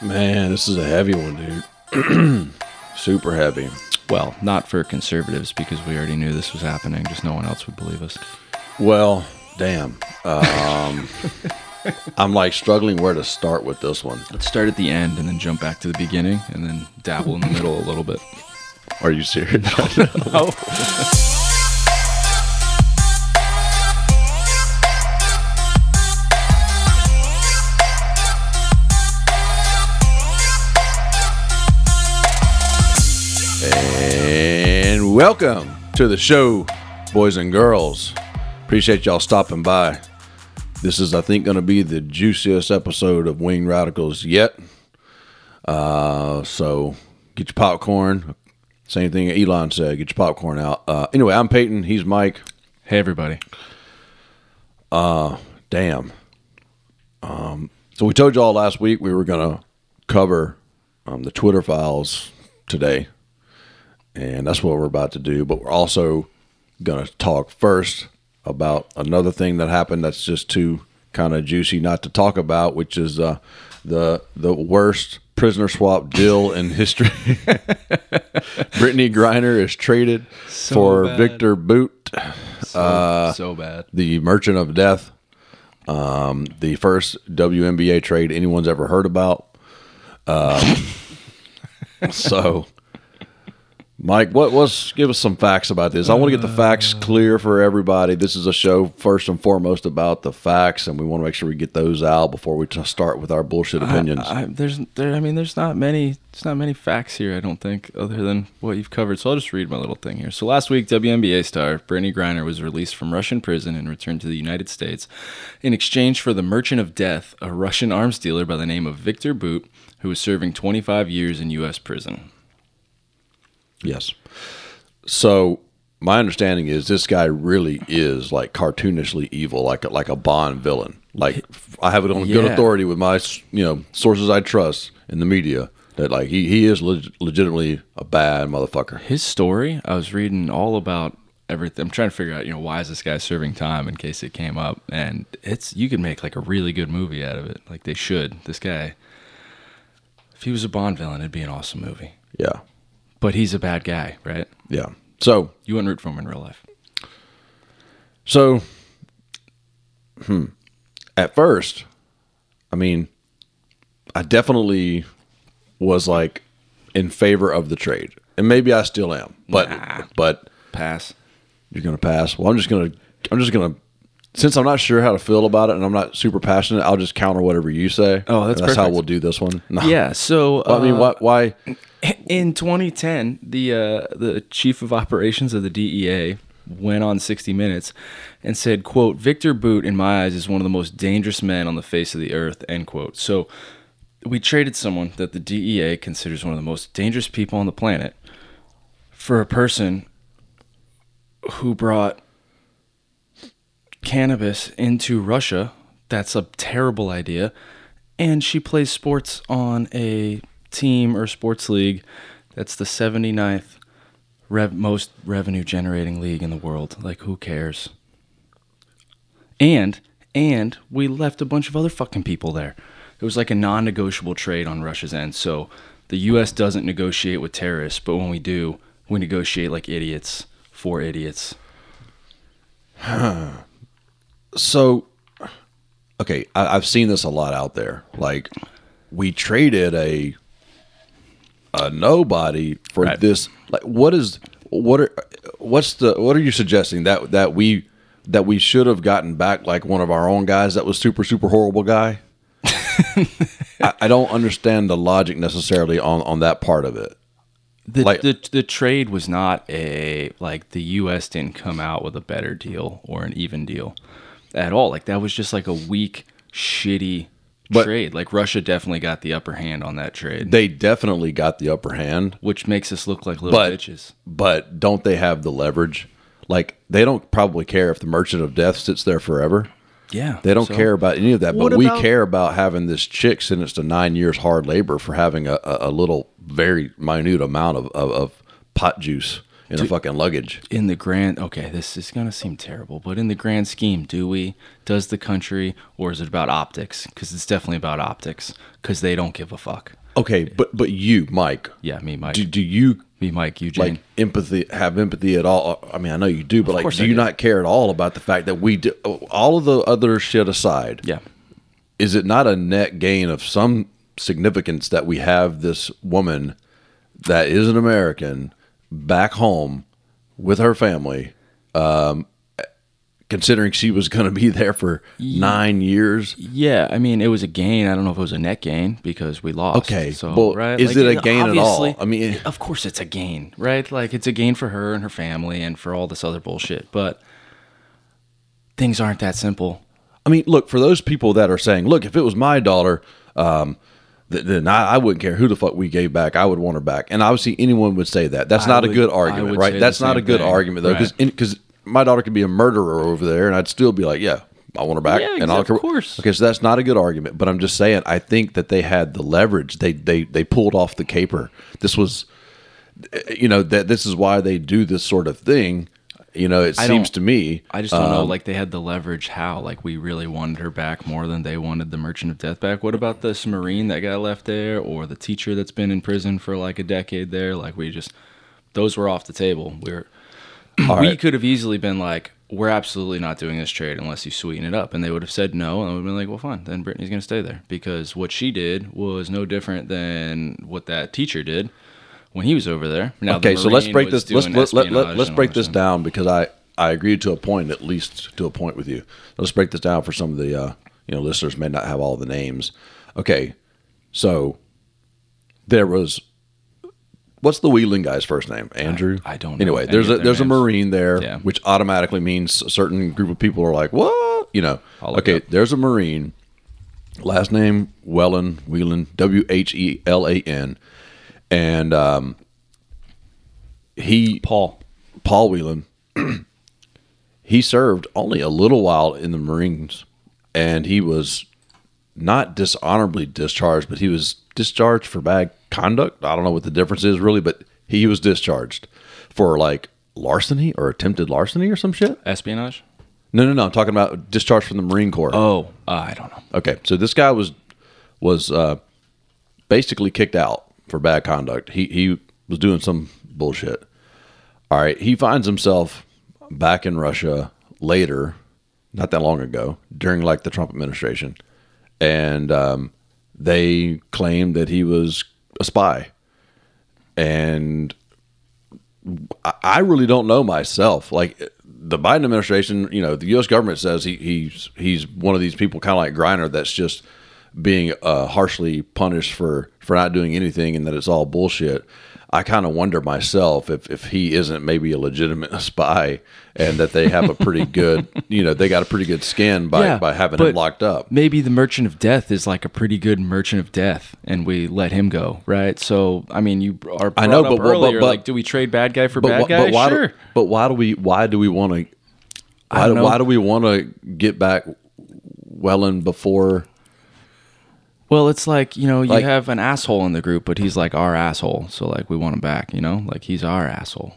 Man, this is a heavy one, dude. Super heavy. Well, not for conservatives because we already knew this was happening. Just no one else would believe us. Well, damn. Um, I'm like struggling where to start with this one. Let's start at the end and then jump back to the beginning and then dabble in the middle a little bit. Are you serious? Oh. welcome to the show, boys and girls. Appreciate y'all stopping by. This is, I think, going to be the juiciest episode of Wing Radicals yet. Uh, so get your popcorn. Same thing Elon said. Get your popcorn out. Uh, anyway, I'm Peyton. He's Mike. Hey, everybody. Damn. Um, so we told y'all last week we were going to cover um, the Twitter files today, and that's what we're about to do. But we're also going to talk first about another thing that happened that's just too kind of juicy not to talk about, which is uh, the the worst prisoner swap deal in history. Brittney Griner is traded So for bad. Viktor Bout So, so bad. the Merchant of Death, um, the first WNBA trade anyone's ever heard about. Um, so, Mike, what was give us some facts about this? I want to get the facts uh. clear for everybody. This is a show first and foremost about the facts, and we want to make sure we get those out before we t- start with our bullshit opinions. I, I, there's there. I mean, there's not many. There's not many facts here. I don't think, other than what you've covered. So I'll just read my little thing here. So last week, WNBA star Brittney Griner was released from Russian prison and returned to the United States in exchange for the Merchant of Death, a Russian arms dealer by the name of Viktor Bout, who was serving 25 years in U.S. prison. Yes. So my understanding is this guy really is like cartoonishly evil, like a, like a Bond villain. Like I have it on good authority with my you know sources I trust in the media that like he he is leg- legitimately a bad motherfucker. His story, I was reading all about everything. I'm trying to figure out, you know, why is this guy serving time in case it came up. And it's you could make like a really good movie out of it. Like they should. This guy, if he was a Bond villain, it'd be an awesome movie. Yeah, But he's a bad guy, right? yeah. So You wouldn't root for him in real life. So, hmm. At first, I mean, I definitely was like in favor of the trade, and maybe I still am. But Nah. but Pass. you're gonna pass. Well, I'm just gonna I'm just gonna since I'm not sure how to feel about it, and I'm not super passionate. I'll just counter whatever you say. Oh, that's that's how we'll do this one. No. Yeah. So Well, I mean, uh, why? Why? In 2010, the uh, the chief of operations of the DEA went on 60 Minutes and said, "quote Viktor Bout, in my eyes, is one of the most dangerous men on the face of the earth." End quote. So we traded someone that the DEA considers one of the most dangerous people on the planet for a person who brought cannabis into Russia. That's a terrible idea. And she plays sports on a team or sports league that's the 79th rev- most revenue generating league in the world. Like, who cares? And and we left a bunch of other fucking people there. It was like a non-negotiable trade on Russia's end. So the U.S. doesn't negotiate with terrorists, but when we do, we negotiate like idiots for idiots. Huh. So, okay, I, I've seen this a lot out there. Like, we traded a a nobody for Right. this. Like, what is what are what's the what are you suggesting that that we that we should have gotten back like one of our own guys that was super super horrible guy? I, I don't understand the logic necessarily on on that part of it. The, Like- the the trade was not a like the U.S. didn't come out with a better deal or an even deal at all. Like that was just like a weak, shitty But- trade. Like Russia definitely got the upper hand on that trade, They definitely got the upper hand. which makes us look like little but bitches. but don't they have the leverage? Like they don't probably care if the Merchant of Death sits there forever. Yeah, They don't so- care about any of that, What but we care about having this chick sentenced to nine years hard labor for having a, a, a little, very minute amount of, of, of pot juice in a fucking luggage. in the grand okay this is going to seem terrible but in the grand scheme do we does the country or is it about optics because it's definitely about optics because they don't give a fuck Okay, but but you, Mike, yeah me mike do, do you me mike eugene like empathy have empathy at all? I mean, I know you do, but like, do I you do. not care at all about the fact that we do all of the other shit aside? yeah is it not a net gain of some significance that we have this woman that is an American back home with her family, um, considering she was going to be there for nine years? yeah i mean it was a gain i don't know if it was a net gain because we lost Okay, so well, right is it a gain at all? I mean- of course it's a gain right like it's a gain for her and her family and for all this other bullshit but things aren't that simple I mean, look for those people that are saying, "Look, if it was my daughter." Um, then I, I wouldn't care who the fuck we gave back. I would want her back, and obviously anyone would say that. That's I not a good argument, right? That's not a good thing. argument though, because Right. because my daughter could be a murderer over there, and I'd still be like, yeah, I want her back, Yeah, and I'll of course. Okay, so that's not a good argument, but I'm just saying, I think that they had the leverage. They they they pulled off the caper. This was, eh, you know, that this is why they do this sort of thing. You know, it I seems to me. I just don't know. um, Like they had the leverage. How? Like we really wanted her back more than they wanted the Merchant of Death back. What about this Marine that got left there, or the teacher that's been in prison for like a decade there? Like we just, those were off the table. We're all we right. could have easily been like, we're absolutely not doing this trade unless you sweeten it up, and they would have said no, and I would have been like, well, fine, then Brittney's gonna stay there because what she did was no different than what that teacher did when he was over there. Now, the okay, so let's break this. Let's let, let, let, let's break this down because I I agree to a point, at least to a point with you. Let's break this down for some of the uh, you know listeners may not have all the names. Okay, so there was what's the Whelan guy's first name? Andrew. I don't know Anyway, there's a there's a. Marine there, Yeah. which automatically means a certain group of people are like, what? You know. Okay, there's a Marine. Last name Whelan Whelan W H E L A N, and um, he Paul. Paul Whelan, he served only a little while in the Marines, and he was not dishonorably discharged, but he was discharged for bad conduct. I don't know what the difference is really, but he was discharged for like larceny or attempted larceny or some shit. Espionage? No, no, no. I'm talking about discharged from the Marine Corps. Oh, uh, I don't know. Okay, so this guy was was uh, basically kicked out for bad conduct. He he was doing some bullshit. All right, he finds himself back in Russia later, not that long ago, during like the Trump administration, and um, they claimed that he was a spy, and I- I really don't know myself. Like the Biden administration, you know, the U.S. government says he, he's he's one of these people, kind of like Griner, that's just being uh, harshly punished for for not doing anything, and that it's all bullshit. I kind of wonder myself if if he isn't maybe a legitimate spy, and that they have a pretty good, you know, they got a pretty good skin by Yeah, by having him locked up. Maybe the Merchant of Death is like a pretty good Merchant of Death, and we let him go, right? So, I mean, you are I know, but- but- earlier, but- like, do we trade bad guy for But, bad guy? but why? sure. Do, but why do we? Why do we want to? I Why, why do we want to get back Whelan before? Well, it's like you know, you Like- have an asshole in the group, but he's like our asshole, so like we want him back. You know, like he's our asshole.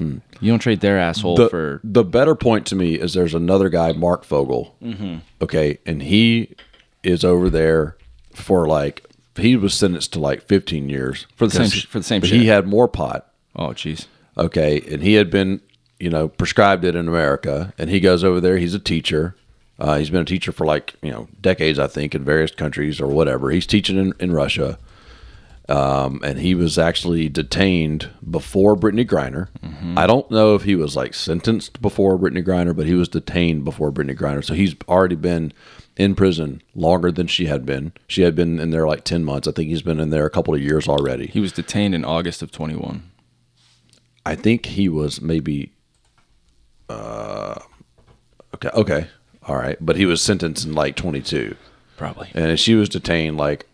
You don't trade their asshole the, for the better point to me is there's another guy, Marc Fogel. Mm-hmm. Okay, and he is over there for like he was sentenced to like 15 years For the same sh- for the same But shit. he had more pot. oh, jeez. Okay, and he had been you know prescribed it in America, and he goes over there. He's a teacher. Uh, he's been a teacher for like you know decades, I think, in various countries or whatever. He's teaching in, in Russia. Um, and he was actually detained before Brittney Griner. I don't know if he was like sentenced before Brittney Griner, but he was detained before Brittney Griner. So he's already been in prison longer than she had been. She had been in there like 10 months. I think he's been in there a couple of years already. He was detained in August of 21. I think he was maybe, uh, okay, okay, all right. But he was sentenced in like 22. Probably. and she was detained like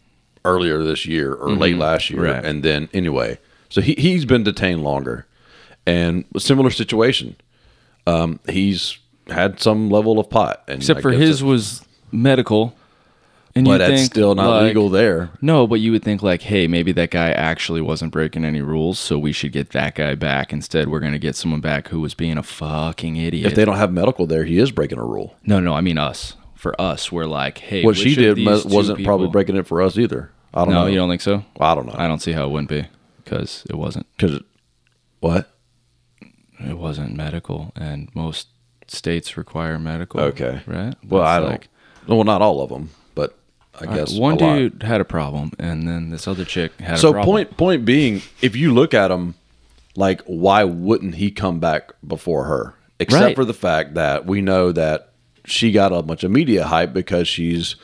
earlier this year or late last year Right. and then anyway so he, he's been detained longer and a similar situation um, he's had some level of pot and Except for his was medical. And but you that's think, still not like- legal there. No, but you would think like, hey, maybe that guy actually wasn't breaking any rules, so we should get that guy back. Instead, we're gonna get someone back who was being a fucking idiot. If they don't have medical there, he is breaking a rule. no, no, I mean us. For us, we're like, hey, What she did wasn't probably breaking it for us either. I don't No, know. you don't think so? I don't know. I don't see how it wouldn't be because it wasn't. Because what? It wasn't medical, and most states require medical. Okay. right? Well, I That's don't. well, not all of them, I uh, guess one a lot. dude had a problem, and then this other chick had a So problem. point point being, if you look at him, like why wouldn't he come back before her? Except Right. for the fact that we know that she got a bunch of media hype because she's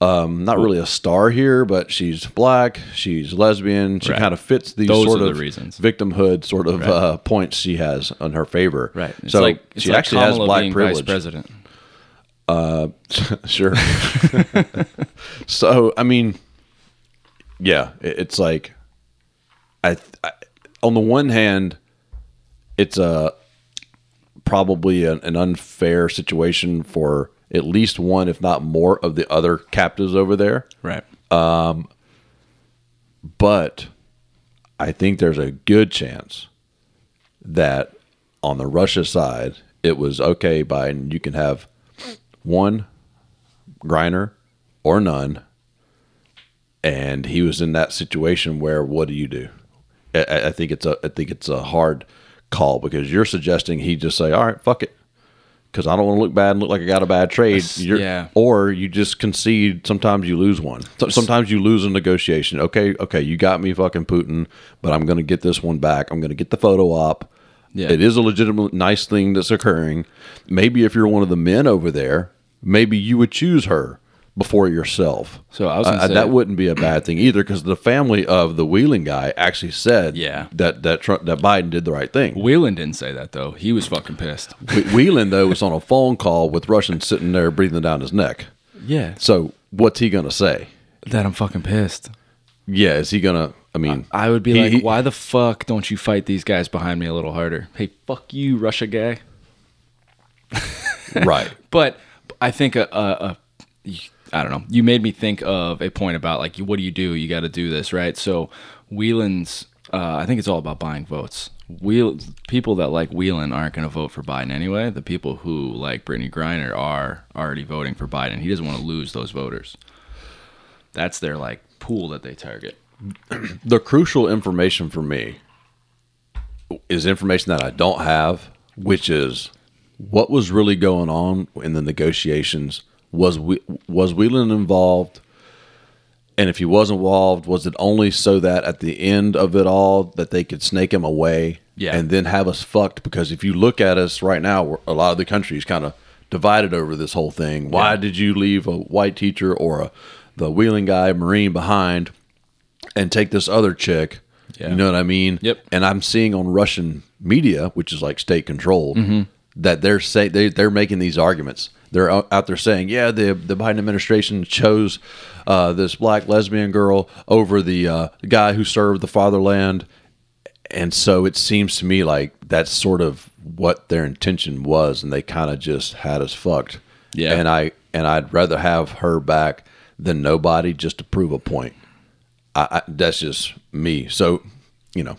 um, not really a star here, but she's black, she's lesbian, she Right. kind of fits these Those sort the of reasure victimhood sort of Right. uh, points she has on her favor. Right. It's so like she like actually has Kamala black being vice privilege. President. sure. so I mean, yeah, it- it's like, I, I on the one hand, it's a probably an, an unfair situation for at least one, if not more, of the other captives over there. Right. Um, but I think there's a good chance that on the Russia side, it was okay, Biden, you can have one Griner or none. And he was in that situation where what do you do? I- I, think it's a I think it's a hard call because you're suggesting he just say, all right, fuck it, because I don't want to look bad and look like I got a bad trade. You're, yeah. Or you just concede. Sometimes you lose one. Sometimes you lose a negotiation. Okay, okay, you got me, fucking Putin, but I'm going to get this one back. I'm going to get the photo op. Yeah. It is a legitimate, nice thing that's occurring. Maybe if you're one of the men over there, maybe you would choose her before yourself. So I was Uh, say- that wouldn't be a bad thing either, because the family of the Whelan guy actually said, Yeah. that that Trump, that Biden did the right thing. Whelan didn't say that though. He was fucking pissed. Whelan though was on a phone call with Russians sitting there breathing down his neck. Yeah. So what's he gonna say? That I'm fucking pissed. Yeah, is he gonna? I mean, I would be He- like, he- why the fuck don't you fight these guys behind me a little harder? Hey, fuck you, Russia guy. right? But I think a, a, a I don't know. You made me think of a point about like, what do you do? You got to do this, right? So Whelan's, uh, I think it's all about buying votes. Wheel people that like Whelan aren't going to vote for Biden anyway. The people who like Brittney Griner are already voting for Biden. He doesn't want to lose those voters. That's their like pool that they target. The crucial information for me is information that I don't have, which is what was really going on in the negotiations. Was we, was Whelan involved? And if he was involved, was it only so that at the end of it all that they could snake him away Yeah. and then have us fucked? Because if you look at us right now, we're, a lot of the country is kind of divided over this whole thing. Why Yeah. did you leave a white teacher or a, the Whelan guy Marine behind and take this other chick? Yeah. You know what I mean? Yep. And I'm seeing on Russian media, which is like state controlled, Mm-hmm. that they're say they they're making these arguments. They're out there saying, yeah, the the Biden administration chose uh, this black lesbian girl over the uh, guy who served the fatherland, and so it seems to me like that's sort of what their intention was, and they kind of just had us fucked. Yeah. And I and I'd rather have her back than nobody just to prove a point. I, I that's just me. So, you know,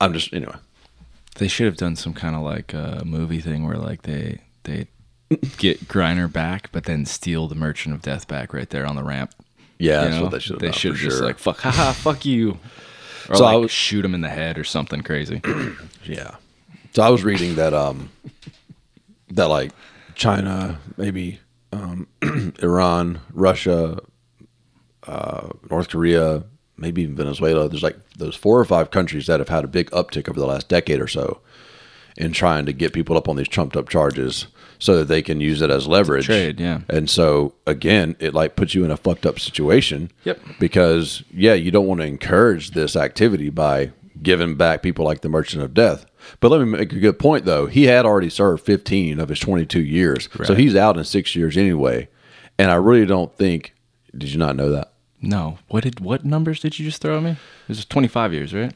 I'm just anyway. They should have done some kind of like uh, movie thing where like they they get Griner back, but then steal the Merchant of Death back right there on the ramp. Yeah, You that's know? what they should have They should have just sure. like fuck, haha, fuck you, or So I like was- shoot him in the head or something crazy. Yeah. So I was reading that um that like China, maybe um Iran, Russia, uh North Korea, maybe even Venezuela, there's like those four or five countries that have had a big uptick over the last decade or so in trying to get people up on these trumped up charges so that they can use it as leverage. Trade, yeah. And so again, it like puts you in a fucked up situation. Yep. Because yeah, you don't want to encourage this activity by giving back people like the Merchant of Death. But let me make a good point though. He had already served 15 of his 22 years. So he's out in 6 years anyway. And I really don't think did you not know that? No, what did what numbers did you just throw at me? It was twenty five years, right?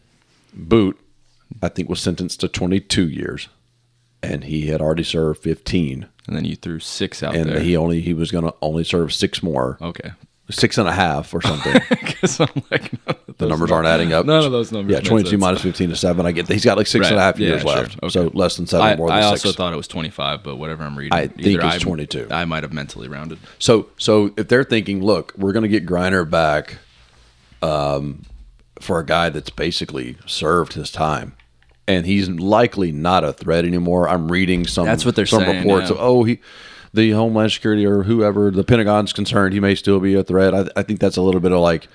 Bout I think was sentenced to 22 years and he had already served 15. And then you threw six out there. and there. he only he was going to only serve six more, okay. Six and a half or something. Because I'm like, the numbers aren't adding up. None of those numbers Yeah, make twenty two sense. minus fifteen is seven. I get he's got like six and a Right. half years sure. left, Okay. so less than seven I, more than I six. also thought it was 25, but whatever I'm reading. I think either it's 22. I might have mentally rounded. So so if they're thinking, look, we're going to get Griner back, um, for a guy that's basically served his time, and he's likely not a threat anymore. I'm reading some That's what they're some saying, reports yeah. of oh he. The Homeland Security or whoever the Pentagon's concerned, he may still be a threat. I, I think that's a little bit of like,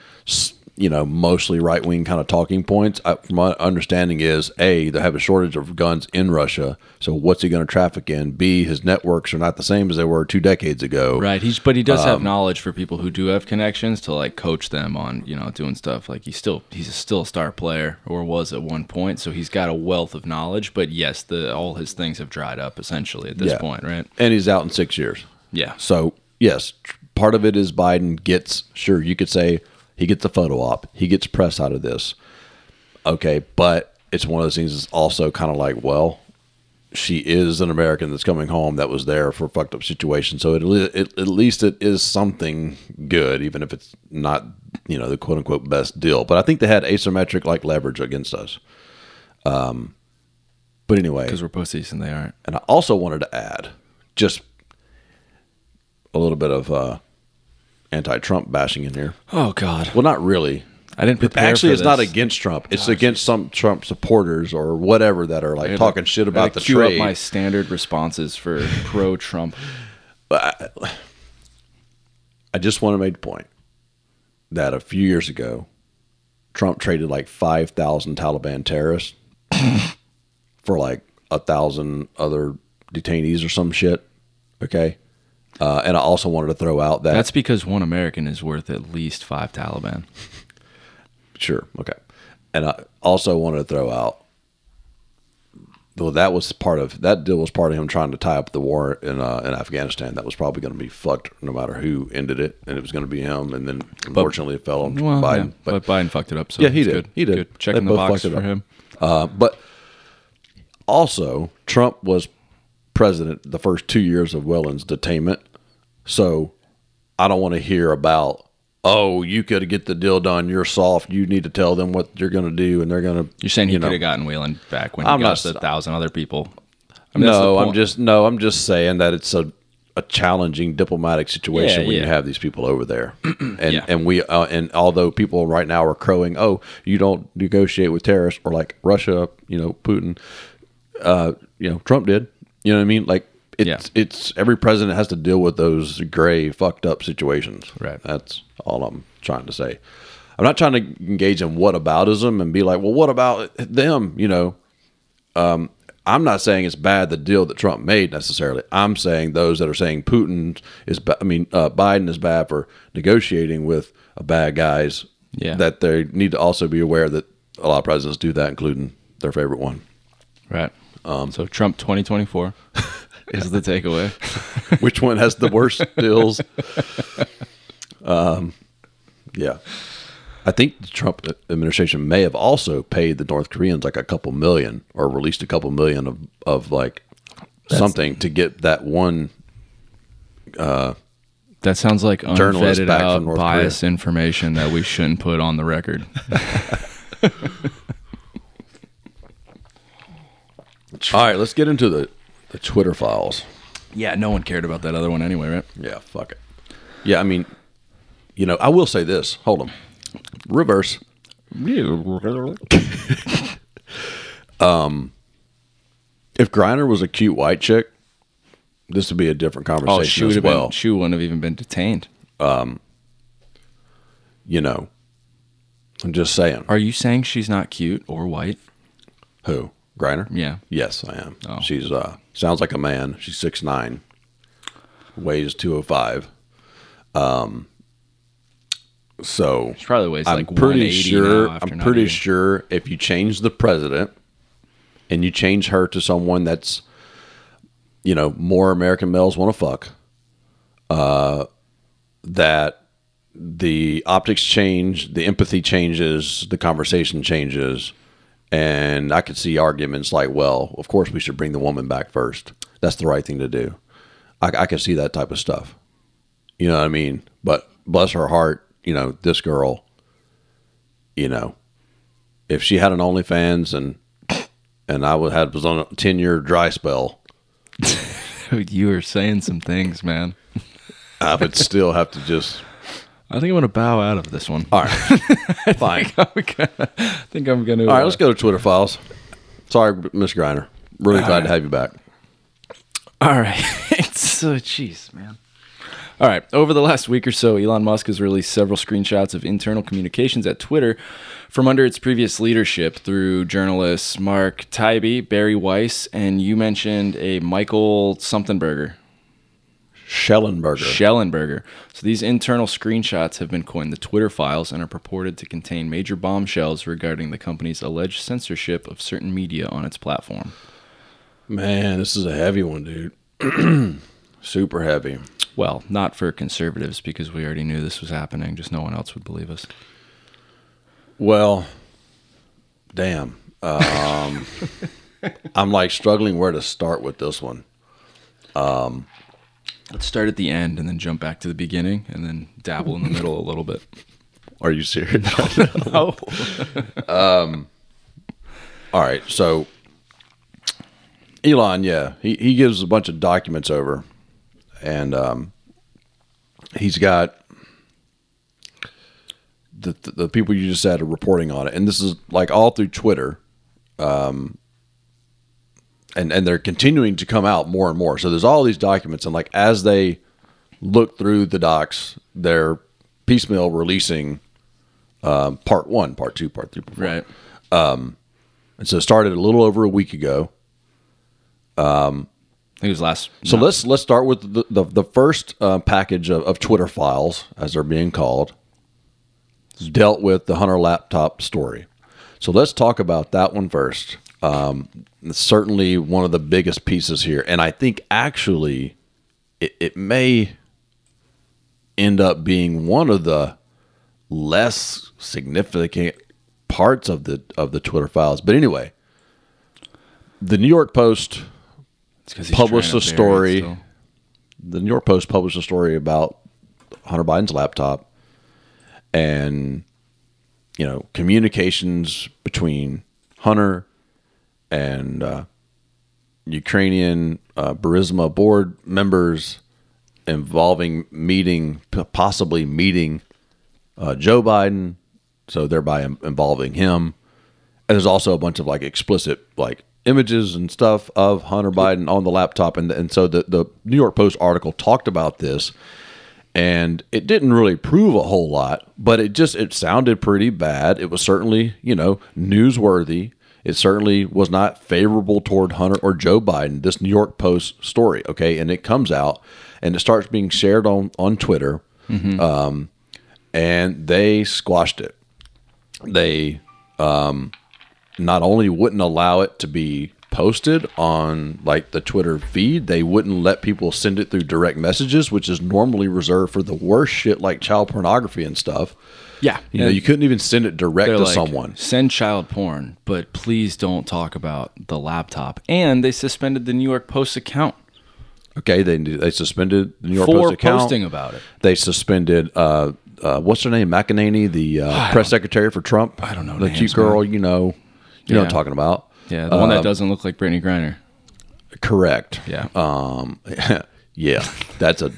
you know, mostly right wing kind of talking points. I, from my understanding is a they have a shortage of guns in Russia, so what's he going to traffic in? B his networks are not the same as they were two decades ago. Right. He's but he does Um, have knowledge for people who do have connections to like coach them on you know doing stuff. Like he's still he's still a star player or was at one point, so he's got a wealth of knowledge. But yes, the all his things have dried up essentially at this Yeah. point, right? and he's out in six years. Yeah. So yes, part of it is Biden gets sure you could say he gets a photo op, he gets press out of this. Okay, but it's one of those things that's also kind of like, well, she is an American that's coming home that was there for a fucked up situation. So it, it at least it is something good, even if it's not you know the quote unquote best deal. But I think they had asymmetric like leverage against us. Um, but anyway, Because we're pussies and they aren't. and I also wanted to add just a little bit of uh, anti-Trump bashing in here. Oh God. Well, not really. I didn't prepare. Actually, it's not against Trump. It's against some Trump supporters or whatever that are like talking shit about the queue trade. Up my standard responses for pro Trump. I just want to make the point that a few years ago, Trump traded like five thousand Taliban terrorists for like a thousand other detainees or some shit. Okay. Uh, and I also wanted to throw out that That's because one American is worth at least five Taliban. Sure. Okay. And I also wanted to throw out, well, that was part of that deal was part of him trying to tie up the war in uh, in Afghanistan. That was probably going to be fucked no matter who ended it, and it was going to be him. And then unfortunately, it fell on Well, Biden. yeah, but but, Biden fucked it up. So Yeah, he did. Good. He did. Good. Checking They the box for him. Uh, but also, Trump was president the first two years of Whelan's detainment. So I don't want to hear about, oh, you could get the deal done. You're soft. You need to tell them what you're going to do, and they're going to. You're saying he you know. could have gotten Whelan back when I'm got not- the thousand other people. I mean, No, I'm just no, I'm just saying that it's a a challenging diplomatic situation Yeah, when you have these people over there, and Yeah. and we uh, and although people right now are crowing, oh, you don't negotiate with terrorists or like Russia, you know, Putin, uh, you know, Trump did, you know what I mean? Like it's Yeah. it's every president has to deal with those gray fucked up situations. Right. That's all I'm trying to say. I'm not trying to engage in whataboutism and be like, well, what about them? You know, I'm not saying it's bad the deal that Trump made necessarily. I'm saying those that are saying Putin is, I mean, uh, Biden is bad for negotiating with bad guys. Yeah. That they need to also be aware that a lot of presidents do that, including their favorite one. right. Um, so Trump 2024 is the takeaway. Which one has the worst deals? Um, yeah. I think the Trump administration may have also paid the North Koreans like a couple million or released a couple million of, of like something to get that one That sounds like unvetted out biased information that we shouldn't put on the record. All right, let's get into the, the Twitter files. yeah, no one cared about that other one anyway, right? Yeah, fuck it. Yeah, I mean, you know, I will say this. Hold on. Reverse. um, If Griner was a cute white chick, this would be a different Oh, conversation she would as have well. been. She wouldn't have even been detained. Um, you know, I'm just saying. Are you saying she's not cute or white? Who? Griner? Yeah. Yes, I am. Oh. She's uh sounds like a man. She's six nine, weighs two oh five. Um. So She probably weighs I'm like pretty sure. I'm pretty sure if you change the president and you change her to someone that's, you know, more American males want to fuck, uh, that the optics change, the empathy changes, the conversation changes, and I could see arguments like, well, of course we should bring the woman back first. That's the right thing to do. I, I can see that type of stuff. You know what I mean? But bless her heart, you know, this girl, you know, if she had an OnlyFans and and I would have was on a ten year dry spell, you were saying some things, man. I would still have to just. I think I'm gonna bow out of this one. All right, fine. I'm gonna, I think I'm gonna. All right, let's uh, go to Twitter files. Sorry, Miss Griner. Really glad to have you back. All right. so, jeez, man. All right. Over the last week or so, Elon Musk has released several screenshots of internal communications at Twitter from under its previous leadership through journalists Mark Taibbi, Bari Weiss, and you mentioned a Michael Somethingberger. Shellenberger. Shellenberger. So these internal screenshots have been coined the Twitter files and are purported to contain major bombshells regarding the company's alleged censorship of certain media on its platform. Man, this is a heavy one, dude. Super heavy. Well, not for conservatives because we already knew this was happening. Just no one else would believe us. Well, damn. Um, I'm like struggling where to start with this one. Let's start at the end and then jump back to the beginning and then dabble in the middle a little bit. Are you serious? Oh, All right. So, Elon, yeah, he, he gives a bunch of documents over, and um, he's got the, the the people you just said are reporting on it, and this is like all through Twitter, um, and and they're continuing to come out more and more. So there's all these documents, and like as they look through the docs, they're piecemeal releasing um, part one, part two, part three, part four. right. And so it started a little over a week ago. Um, I think it was last. So no, let's let's start with the the, the first uh, package of, of Twitter files, as they're being called, dealt with the Hunter laptop story. So let's talk about that one first. Um, certainly one of the biggest pieces here, and I think actually it, it may end up being one of the less significant parts of the of the Twitter files. But anyway, the New York Post published a to bury it story. the New York Post published a story about Hunter Biden's laptop and you know communications between Hunter and uh, Ukrainian uh, Burisma board members involving meeting possibly meeting uh, Joe Biden, so thereby involving him. And there's also a bunch of like explicit like images and stuff of Hunter Biden on the laptop, and and so the the New York Post article talked about this, and it didn't really prove a whole lot, but it just it sounded pretty bad. It was certainly you know newsworthy. It certainly was not favorable toward Hunter or Joe Biden. This New York Post story, okay, and it comes out and it starts being shared on on Twitter, um, and they squashed it. They not only wouldn't allow it to be posted on like the Twitter feed, they wouldn't let people send it through direct messages, which is normally reserved for the worst shit like child pornography and stuff. Yeah, You know, you couldn't even send it direct to like, someone. Send child porn, but please don't talk about the laptop. And they suspended the New York Post account Okay, they they suspended the New York for Post account. posting about it. They suspended uh, uh, what's her name, McEnany, the uh, press secretary for Trump. I don't know the names, cute girl. You know, you know what I'm talking about. Yeah, the one that Um, doesn't look like Brittney Griner. Correct. Yeah. Um, yeah, that's a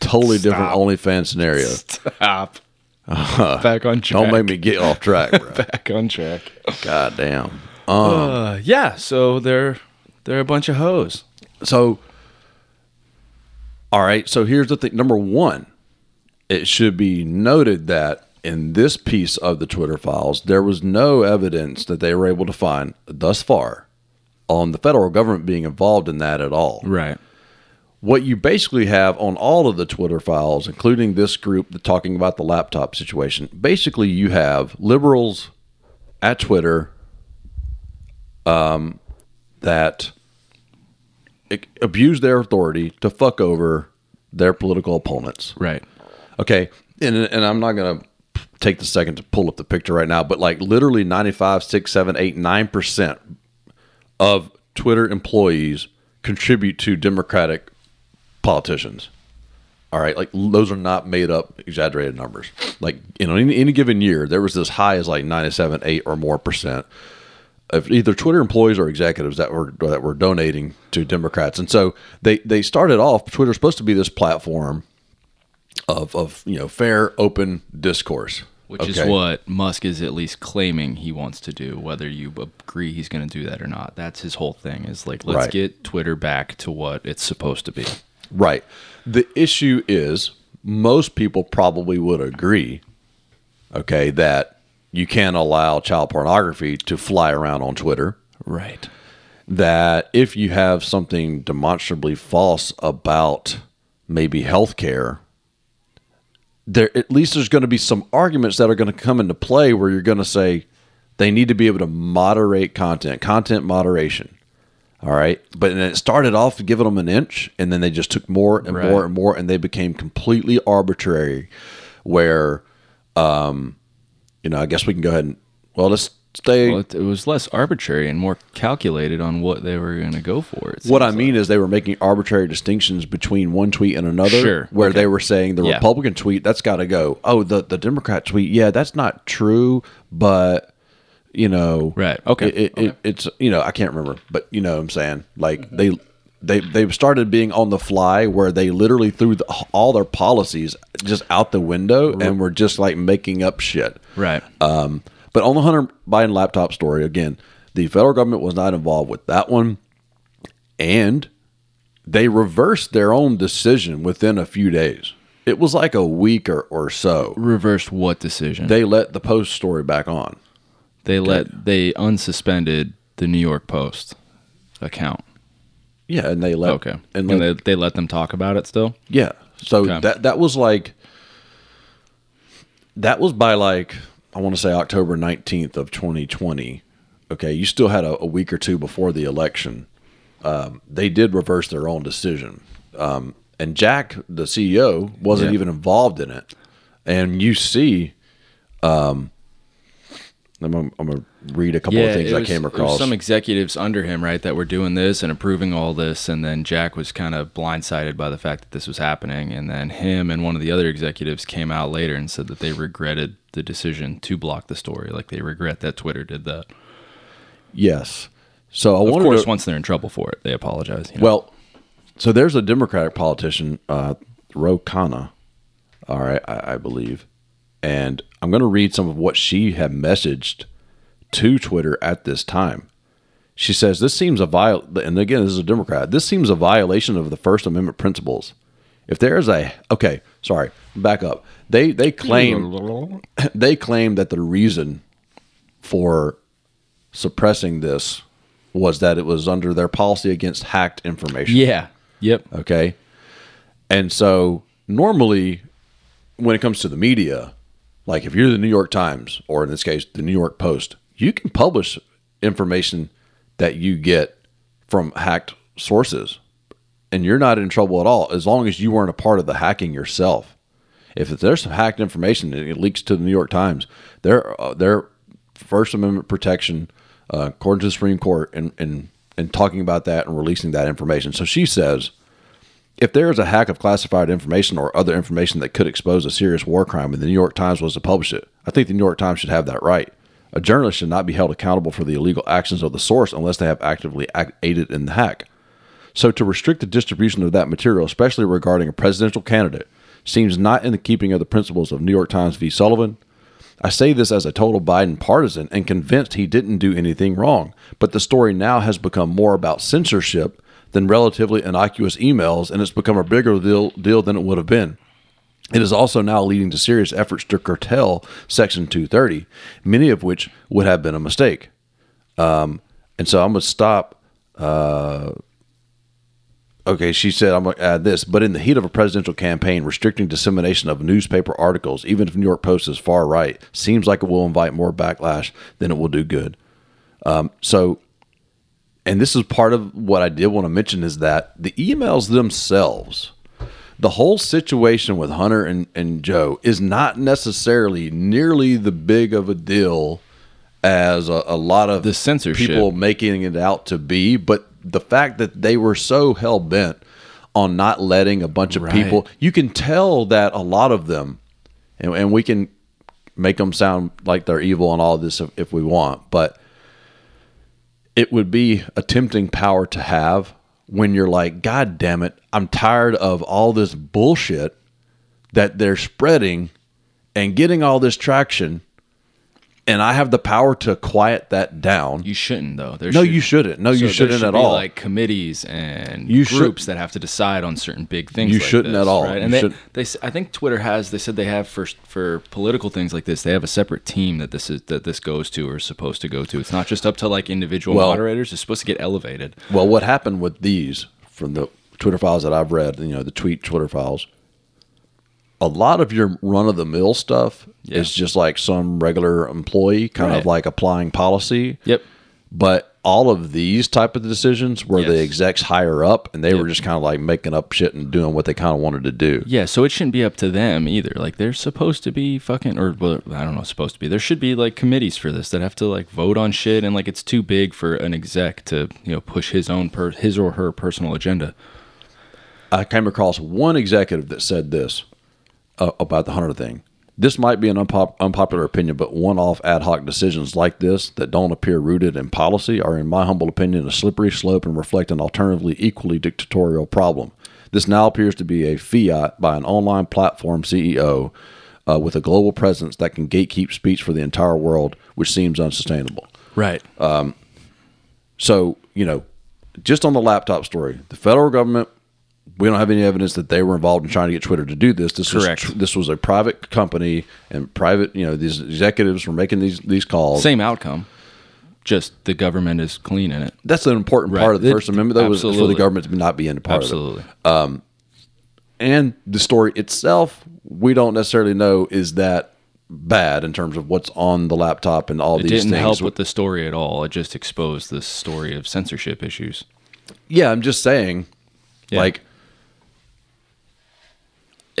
totally different. OnlyFans scenario. Stop. Back on track. Don't make me get off track, bro. back on track. God damn. Um, Uh, yeah, so they're they're a bunch of hoes. so, all right. So here's the thing. Number one, it should be noted that in this piece of the Twitter files, there was no evidence that they were able to find thus far on the federal government being involved in that at all. Right. what you basically have on all of the Twitter files, including this group talking about the laptop situation, basically you have liberals at Twitter um, that abuse their authority to fuck over their political opponents. Right. Okay, and and I'm not gonna take the second to pull up the picture right now, but like literally 95, 6, 7, 8, 9 percent of Twitter employees contribute to Democratic politicians. All right, like those are not made up, exaggerated numbers. Like you know, in any given year, there was this high as like ninety-seven, eight or more percent of either Twitter employees or executives that were that were donating to Democrats, and so they they started off. Twitter's supposed to be this platform of of you know fair, open discourse, Which is what Musk is at least claiming he wants to do, whether you agree he's going to do that or not. That's his whole thing is like, let's Right. get Twitter back to what it's supposed to be. Right. The issue is most people probably would agree, okay, that you can't allow child pornography to fly around on Twitter. Right. That if you have something demonstrably false about maybe healthcare, there at least there's going to be some arguments that are going to come into play where you're going to say they need to be able to moderate content, content moderation. All right. But then it started off giving them an inch, and then they just took more and Right. more and more, and they became completely arbitrary. Where, um, you know, I guess we can go ahead and, well, let's stay. Well, it, it was less arbitrary and more calculated on what they were going to go for. What I mean is they were making arbitrary distinctions between one tweet and another, Sure. where Okay. they were saying the Yeah. Republican tweet that's got to go. Oh, the the Democrat tweet, yeah, that's not true, but you know, Right. Okay. it, it, it, it's you know I can't remember, but you know what I'm saying like they. They, they started being on the fly where they literally threw the, all their policies just out the window and were just like making up shit. Right. Um, but on the Hunter Biden laptop story, again, the federal government was not involved with that one. And they reversed their own decision within a few days. It was like a week or, or so. Reversed what decision? They, let the Post story back on. They let they unsuspended the New York Post account. Yeah, and they let Okay. and And, they, they let them talk about it still? yeah. So Okay. that that was like that was by like I want to say October nineteenth of twenty twenty. Okay, you still had a, a week or two before the election. Um, they did reverse their own decision, um, and Jack, the CEO, wasn't Yeah. even involved in it. And you see, um, I'm, gonna- I'm gonna read a couple of things it I was- came across. some executives under him, right, that were doing this and approving all this, and then Jack was kind of blindsided by the fact that this was happening, and then him and one of the other executives came out later and said that they regretted the decision to block the story, like they regret that Twitter did that. yes. So I Of course, to, once they're in trouble for it, they apologize. you know? Well, so there's a Democratic politician, uh, Ro Khanna, all right, I, I believe, and I'm going to read some of what she had messaged to Twitter at this time. She says this seems a viol, and again, this is a Democrat. This seems a violation of the First Amendment principles. If there is a okay, sorry, back up. They they claim they claim that the reason for suppressing this was that it was under their policy against hacked information. yeah, yep, Okay. And so normally when it comes to the media, like if you're the New York Times or in this case the New York Post, you can publish information that you get from hacked sources and you're not in trouble at all as long as you weren't a part of the hacking yourself. If there's some hacked information and it leaks to the New York Times, their uh, their First Amendment protection, uh, according to the Supreme Court, and and and talking about that and releasing that information. So she says, if there is a hack of classified information or other information that could expose a serious war crime, and the New York Times was to publish it, I think the New York Times should have that right. A journalist should not be held accountable for the illegal actions of the source unless they have actively aided in the hack. So to restrict the distribution of that material, especially regarding a presidential candidate, seems not in the keeping of the principles of New York Times v. Sullivan. I say this as a total Biden partisan and convinced he didn't do anything wrong, but the story now has become more about censorship than relatively innocuous emails, and it's become a bigger deal, deal than it would have been. It is also now leading to serious efforts to curtail Section 230, many of which would have been a mistake. Um, and so I'm going to stop. Uh, okay, she said, I'm going to add this, but in the heat of a presidential campaign, restricting dissemination of newspaper articles, even if New York Post is far right, seems like it will invite more backlash than it will do good. Um, so, and this is part of what I did want to mention is that the emails themselves, the whole situation with Hunter and, and Joe is not necessarily nearly the big of a deal as a, a lot of The censorship. people making it out to be. But the fact that they were so hell bent on not letting a bunch of Right. people. You can tell that a lot of them, and, and we can make them sound like they're evil and all this if, if we want, but it would be a tempting power to have when you're like, God damn it, I'm tired of all this bullshit that they're spreading and getting all this traction, and I have the power to quiet that down. You shouldn't though. There no, should- you shouldn't. No, you shouldn't should at all. Like committees and You should- groups that have to decide on certain big things. You like shouldn't this, at all. Right? You And they, should- they, I think Twitter has. They said they have for for political things like this. They have a separate team that this is that this goes to or is supposed to go to. It's not just up to like individual Well- moderators. It's supposed to get elevated. Well, what happened with these from the Twitter files that I've read, you know, the tweet Twitter files, a lot of your run of the mill stuff Yeah. is just like some regular employee kind of like applying policy. Yep. But all of these type of decisions were the execs higher up and they were just kind of like making up shit and doing what they kind of wanted to do. Yeah, so it shouldn't be up to them either. Like they're supposed to be fucking, or well, I don't know, supposed to be. There should be like committees for this that have to like vote on shit, and like it's too big for an exec to you know push his own per his or her personal agenda. I came across one executive that said this uh, about the Hunter thing. This might be an unpop- unpopular opinion, but one off ad hoc decisions like this that don't appear rooted in policy are, in my humble opinion, a slippery slope and reflect an alternatively equally dictatorial problem. This now appears to be a fiat by an online platform CEO uh, with a global presence that can gatekeep speech for the entire world, which seems unsustainable. Right. So, you know, just on the laptop story, the federal government, we don't have any evidence that they were involved in trying to get Twitter to do this. This Correct. was this was a private company and private, you know, these executives were making these these calls. Same outcome. Just the government is clean in it. That's an important Right. part of the It- First Amendment, though, was for the absolutely. government to not be in a part Absolutely. of it. Um, and the story itself, we don't necessarily know is that bad in terms of what's on the laptop and all It these didn't things. help with the story at all. It just exposed the story of censorship issues. Yeah, I'm just saying, Yeah. like,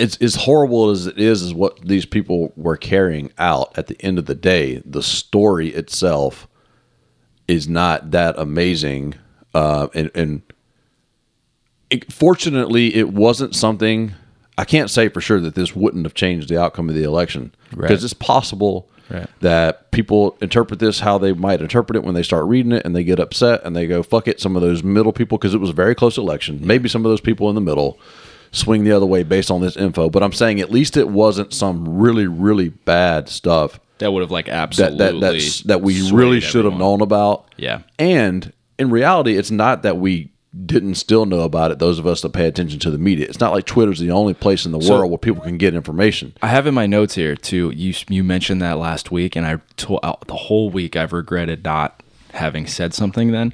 it's as horrible as it is, is what these people were carrying out. At the end of the day, the story itself is not that amazing, uh, and and it, fortunately, it wasn't something. I can't say for sure that this wouldn't have changed the outcome of the election Right. because it's possible Right. that people interpret this how they might interpret it when they start reading it and they get upset and they go fuck it. Some of those middle people because it was a very close election. Maybe some of those people in the middle swing the other way based on this info. But I'm saying at least it wasn't some really really bad stuff That would have like that absolutely that that's, that we really should have known about. Yeah. And in reality, it's not that we didn't still know about it. Those of us that pay attention to the media. It's not like Twitter's the only place in the So- world where people can get information. I have in my notes here too. You you mentioned that last week, and I to, uh, the whole week I've regretted not having said something then.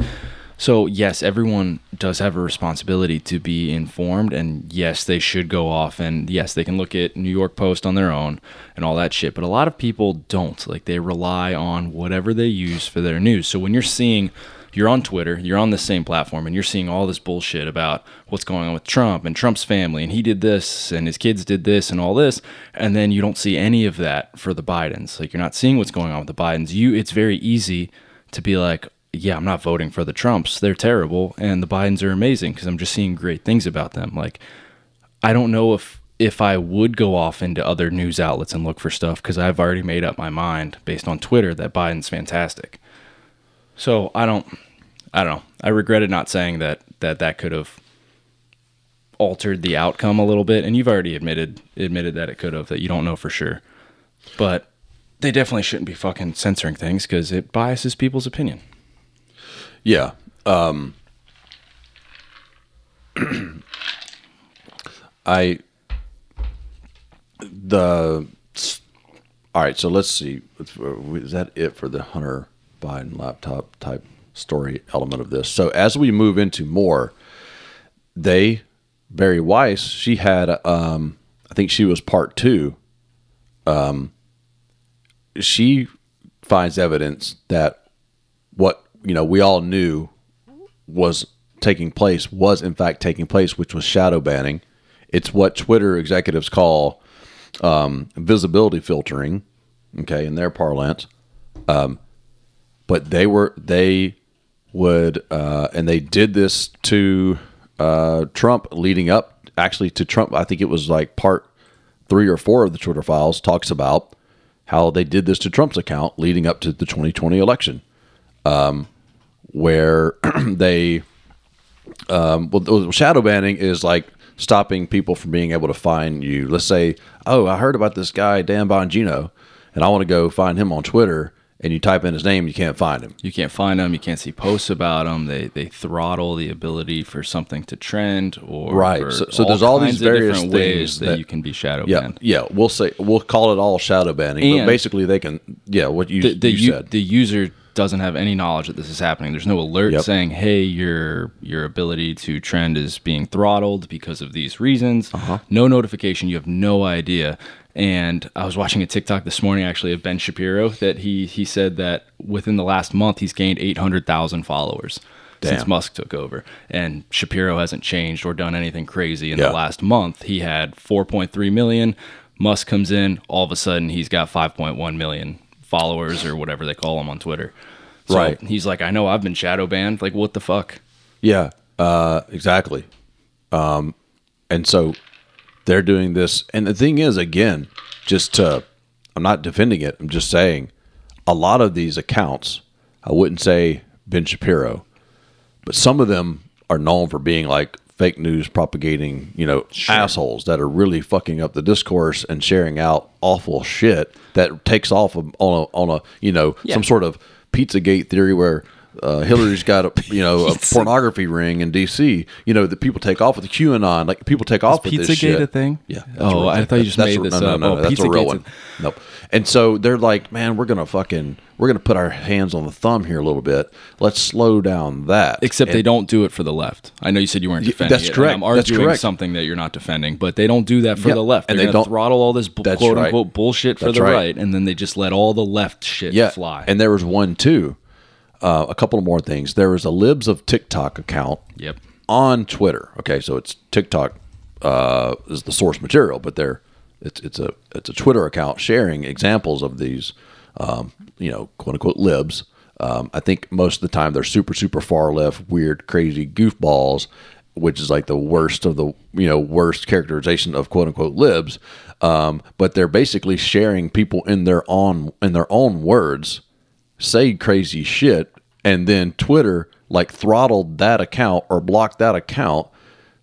So yes, everyone does have a responsibility to be informed, and yes, they should go off and yes, they can look at New York Post on their own and all that shit. But a lot of people don't. Like they rely on whatever they use for their news. So when you're seeing you're on Twitter, you're on the same platform, and you're seeing all this bullshit about what's going on with Trump and Trump's family, and he did this, and his kids did this, and all this, and then you don't see any of that for the Bidens. Like you're not seeing what's going on with the Bidens. You, it's very easy to be like, yeah, I'm not voting for the Trumps. They're terrible, and the Bidens are amazing because I'm just seeing great things about them. Like I don't know if if I would go off into other news outlets and look for stuff because I've already made up my mind based on Twitter that Biden's fantastic. So I don't, I don't know. I regretted not saying that that that could have altered the outcome a little bit, and you've already admitted admitted that it could have. That you don't know for sure, but they definitely shouldn't be fucking censoring things because it biases people's opinion. Yeah. Um, I the all right. So let's see. Is that it for the Hunter Biden laptop type story element of this? So as we move into more, they Bari Weiss. She had. Um, I think she was part two. Um, she finds evidence that what you know we all knew was taking place was in fact taking place, which was shadow banning. It's what Twitter executives call um, visibility filtering, okay, in their parlance. Um, but they were they would uh, and they did this to uh, Trump leading up actually to Trump. I think it was like part three or four of the Twitter files talks about how they did this to Trump's account leading up to the 2020 election, um, where they um, well, shadow banning is like stopping people from being able to find you. Let's say, oh, I heard about this guy Dan Bongino, and I want to go find him on Twitter. And you type in his name, you can't find him. You can't find him. You can't see posts about him. They they throttle the ability for something to trend or Right. So- so there's all these various ways that, that- you can be shadow Yeah, banned. yeah. We'll say we'll call it all shadow banning, but basically they can. Yeah, what you, the the, you u- said. the user doesn't have any knowledge that this is happening. There's no alert Yep. saying, "Hey, your your ability to trend is being throttled because of these reasons." Uh-huh. No notification. You have no idea. And I was watching a TikTok this morning, actually, of Ben Shapiro that he he said that within the last month he's gained 800,000 followers. Since Damn. Musk took over, and Shapiro hasn't changed or done anything crazy in Yeah. the last month. He had 4.3 million. Musk comes in, all of a sudden he's got 5.1 million followers or whatever they call them on Twitter. So Right. He's like, I know I've been shadow banned. Like, what the fuck? Yeah, uh, exactly. Um, and so they're doing this. And the thing is, again, just to, I'm not defending it. I'm just saying a lot of these accounts, I wouldn't say Ben Shapiro, but some of them are known for being like fake news propagating, you know, assholes that are really fucking up the discourse and sharing out awful shit that takes off on a, on a you know, Yeah. some sort of Pizzagate theory where uh, Hillary's got a you know a pornography ring in D.C. You know that people take off with the QAnon, like people take off with this Pizzagate a thing? Yeah. Oh, I thought you just That's made a- this no, no, up. No, Oh, no, that's a real one. Nope. And so they're like, man, we're gonna fucking we're gonna put our hands on the thumb here a little bit. Let's slow down that. Except they don't do it for the left. I know you said you weren't defending that's it, correct. I'm That's arguing correct. something that you're not defending, but they don't do that for the left. and They're they don't- throttle all this bu- quote right. unquote bullshit for That's the right. right, and then they just let all the left shit yeah, fly. And there was one too. Uh, a couple of more things. There was a Libs of TikTok account yep. on Twitter. Okay, so it's TikTok uh, is the source material, but they're it's it's a it's a Twitter account sharing examples of these, um, you know, quote unquote libs. Um, I think most of the time they're super super far left, weird, crazy goofballs, which is like the worst of the you know worst characterization of quote unquote libs. Um, but they're basically sharing people in their own in their own words say crazy shit and then Twitter like throttled that account or blocked that account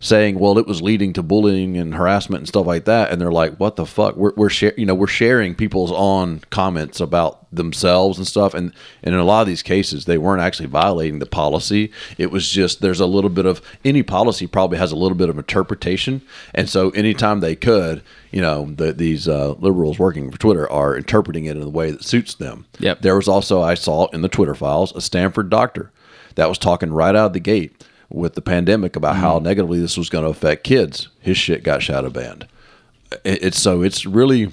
saying well it was leading to bullying and harassment and stuff like that. And they're like what the fuck? We're, we're share, you know we're sharing people's on comments about themselves and stuff. And, and in a lot of these cases they weren't actually violating the policy. It was just there's a little bit of any policy probably has a little bit of interpretation. And so anytime they could you know the, these uh, liberals working for twitter are interpreting it in a way that suits them. Yep. there was also I saw in the Twitter files a Stanford doctor that was talking right out of the gate with the pandemic about how mm-hmm. negatively this was going to affect kids. His shit got shadow banned. It- It's so it's really,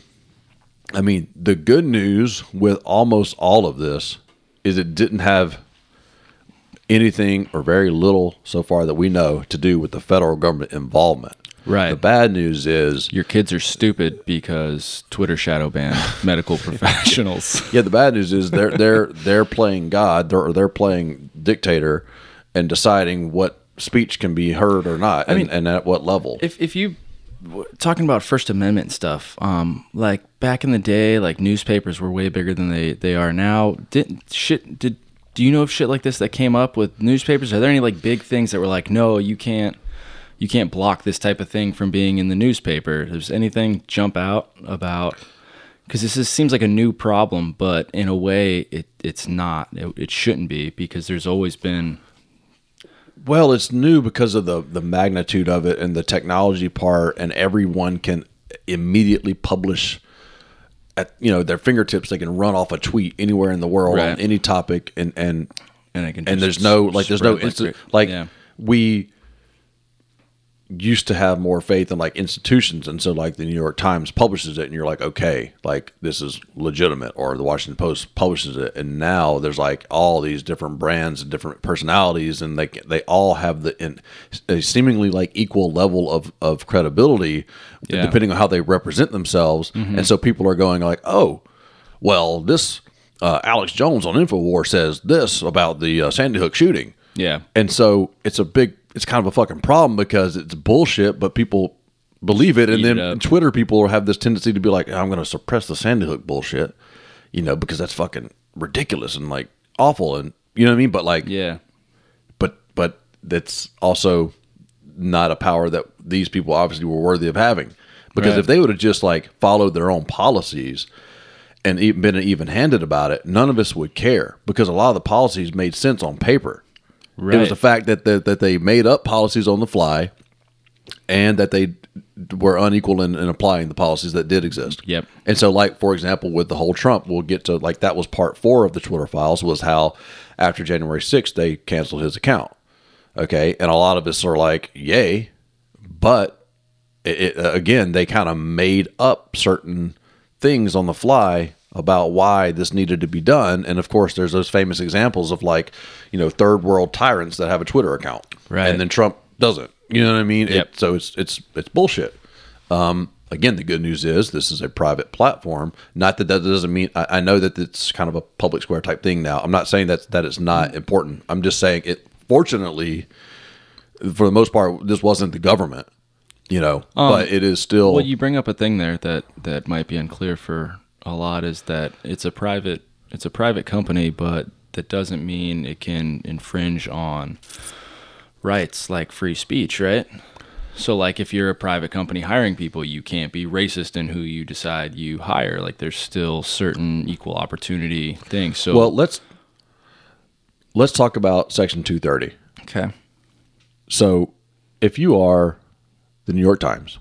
I mean, the good news with almost all of this is it didn't have anything or very little so far that we know to do with the federal government involvement. Right. The bad news is Your kids are stupid because Twitter shadow banned medical professionals. Yeah, the bad news is they're they're they're playing God, they're they're playing dictator, and deciding what speech can be heard or not, and, mean, and at what level. if if you talking about First Amendment stuff, um, like back in the day, like newspapers were way bigger than they they are now. Did shit? Did do you know of shit like this that came up with newspapers? Are there any like big things that were like, no, you can't, you can't block this type of thing from being in the newspaper? Does anything jump out about? Because this is, seems like a new problem, but in a way, it it's not. It, it shouldn't be because there's always been well, it's new because of the the magnitude of it and the technology part, and everyone can immediately publish at you know their fingertips. They can run off a tweet anywhere in the world Right. on any topic, and and and can and there's no like there's no instant cra- like yeah. we used to have more faith in like institutions and so like the new york times publishes it and you're like okay like this is legitimate or the washington post publishes it and now there's like all these different brands and different personalities and they they all have the in, a seemingly like equal level of of credibility Yeah. depending on how they represent themselves and so people are going like oh well this uh, alex jones on infowar says this about the uh, sandy hook shooting Yeah. and so it's a big it's kind of a fucking problem because it's bullshit, but people believe it, and Eat then it. Twitter people have this tendency to be like, "I'm going to suppress the Sandy Hook bullshit," you know, because that's fucking ridiculous and like awful, and you know what I mean. But like, Yeah. but but that's also not a power that these people obviously were worthy of having because Right. if they would have just like followed their own policies and even been even handed about it none of us would care because a lot of the policies made sense on paper it was the fact that that, that they made up policies on the fly and that they were unequal in, in applying the policies that did exist Yep. and so, like for example, with the whole Trump, we'll get to like that was part four of the Twitter files was how after January sixth they canceled his account. Okay, and a lot of us are like, "Yay," but it, it, uh, again, they kind of made up certain things on the fly about why this needed to be done. And of course, there's those famous examples of like, you know, third world tyrants that have a Twitter account, Right. And then Trump doesn't. You know what I mean? It- so it's it's it's bullshit. Um, again, the good news is this is a private platform. Not that that doesn't mean I, I know that it's kind of a public square type thing now. I'm not saying that that it's not important. I'm just saying it. Fortunately, for the most part, this wasn't the government. You know, but it is still. Well, you bring up a thing there that that might be unclear for a lot is that it's a private it's a private company, but that doesn't mean it can infringe on rights like free speech, right? So like if you're a private company hiring people, you can't be racist in who you decide you hire. Like there's still certain equal opportunity things. So well, let's let's talk about Section 230. okay. So, if you are the New York Times,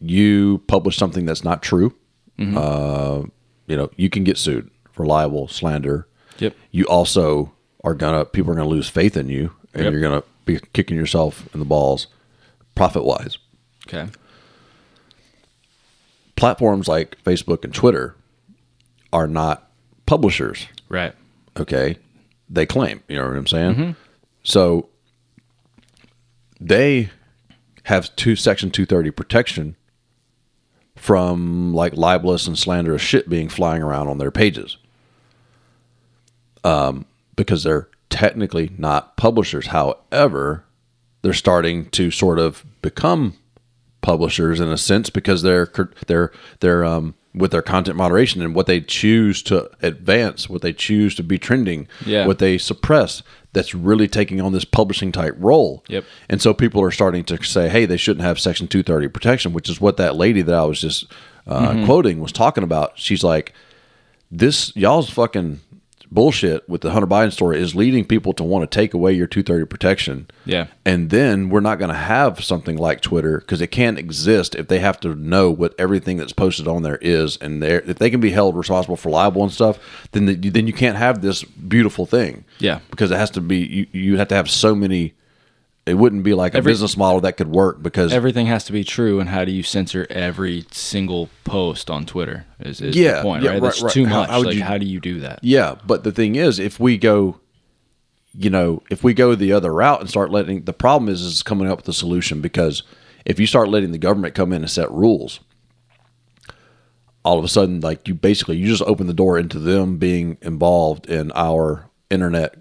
you publish something that's not true. Uh, you know, you can get sued for libel, slander. Yep. You also are gonna people are gonna lose faith in you, and Yep. you're gonna be kicking yourself in the balls, profit wise. Okay. Platforms like Facebook and Twitter are not publishers. Right. okay they claim you know what i'm saying so they have two section 230 protection from like libelous and slanderous shit being flying around on their pages. Um, because they're technically not publishers. However they're starting to sort of become publishers in a sense because they're they're they're um with their content moderation and what they choose to advance, what they choose to be trending, Yeah. what they suppress, that's really taking on this publishing type role. Yep. And so people are starting to say, hey, they shouldn't have Section 230 protection, which is what that lady that I was just uh, Mm-hmm. quoting was talking about. She's like, this y'all's fucking bullshit with the Hunter Biden story is leading people to want to take away your 230 protection. Yeah. And then we're not going to have something like Twitter because it can't exist if they have to know what everything that's posted on there is. And there, if they can be held responsible for libel and stuff, then the, then you can't have this beautiful thing. Yeah. because it has to be you. You have to have so many. It wouldn't be like a business model that could work because Everything has to be true, and how do you censor every single post on Twitter? Is, is Yeah, the point, yeah, right? That's right. too much. how would like, you- how do you do that? Yeah, but the thing is, if we go, you know, if we go the other route and start letting the problem is is coming up with a solution because if you start letting the government come in and set rules, all of a sudden, like you basically you just open the door into them being involved in our internet,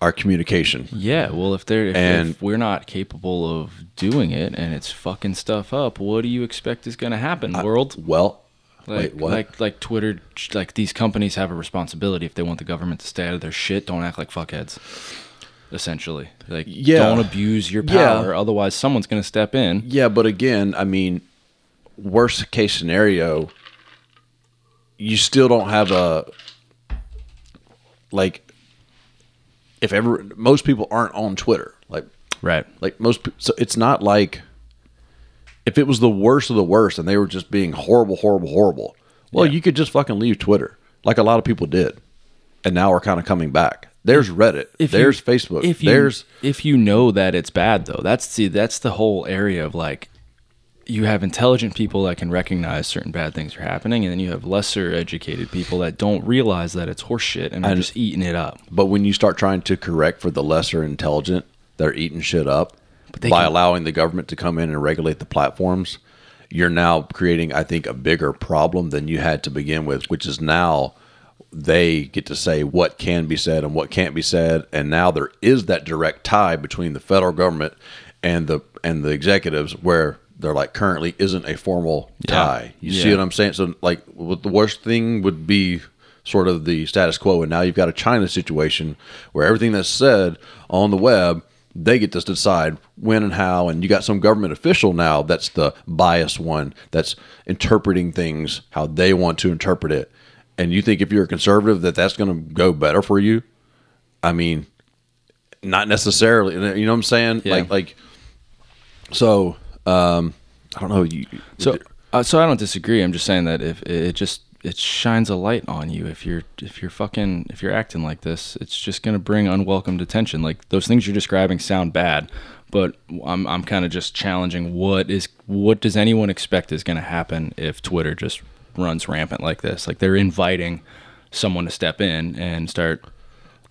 our communication. Yeah, well, if they're if, And- if we're not capable of doing it and it's fucking stuff up, what do you expect is going to happen, world? Well, Like, wait, what? like, like Twitter, like these companies have a responsibility if they want the government to stay out of their shit. Don't act like fuckheads. Essentially, like, Yeah. don't abuse your Yeah. power. Otherwise, someone's going to step in. Yeah, but again, I mean, worst case scenario, you still don't have a like if ever most people aren't on Twitter, like Right. like most so it's not like if it was the worst of the worst and they were just being horrible, horrible, horrible. Well, Yeah. you could just fucking leave Twitter, like a lot of people did, and now we're kind of coming back. There's Reddit. If you- there's Facebook. If you, there's if you know that it's bad though, that's see that's the whole area of like you have intelligent people that can recognize certain bad things are happening, and then you have lesser educated people that don't realize that it's horseshit and are just eating it up. But when you start trying to correct for the lesser intelligent, they're eating shit up by can- allowing the government to come in and regulate the platforms. You're now creating, I think, a bigger problem than you had to begin with, which is now they get to say what can be said and what can't be said, and now there is that direct tie between the federal government and the and the executives where there like currently isn't a formal tie. You see what I'm saying? So like, what the worst thing would be sort of the status quo, and now you've got a China situation where everything that's said on the web, they get to decide when and how, and you got some government official now that's the biased one that's interpreting things how they want to interpret it, and you think if you're a conservative that that's going to go better for you? I mean, not necessarily. Uh, you know what I'm saying? Yeah. Like, like, so um, I don't know. You So, uh, so I don't disagree. I'm just saying that if it just it shines a light on you if you're if you're fucking if you're acting like this, it's just gonna bring unwelcome attention. Like those things you're describing sound bad, but I'm I'm kind of just challenging what is what does anyone expect is gonna happen if Twitter just runs rampant like this? Like they're inviting someone to step in and start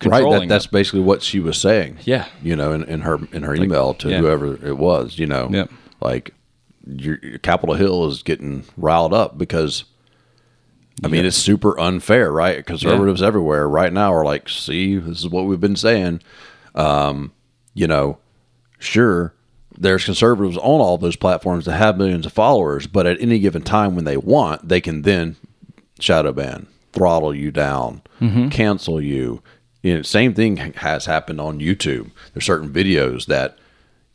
right that, that's basically what she was saying Yeah. you know in, in her in her email to yeah. whoever it was you know Yep. Like your, your capitol hill is getting riled up because i mean it's super unfair right? Conservatives everywhere right now are like see this is what we've been saying. Um you know sure there's conservatives on all those platforms that have millions of followers but at any given time when they want they can then shadow ban, throttle you down, cancel you. You know, same thing has happened on YouTube. There's certain videos that,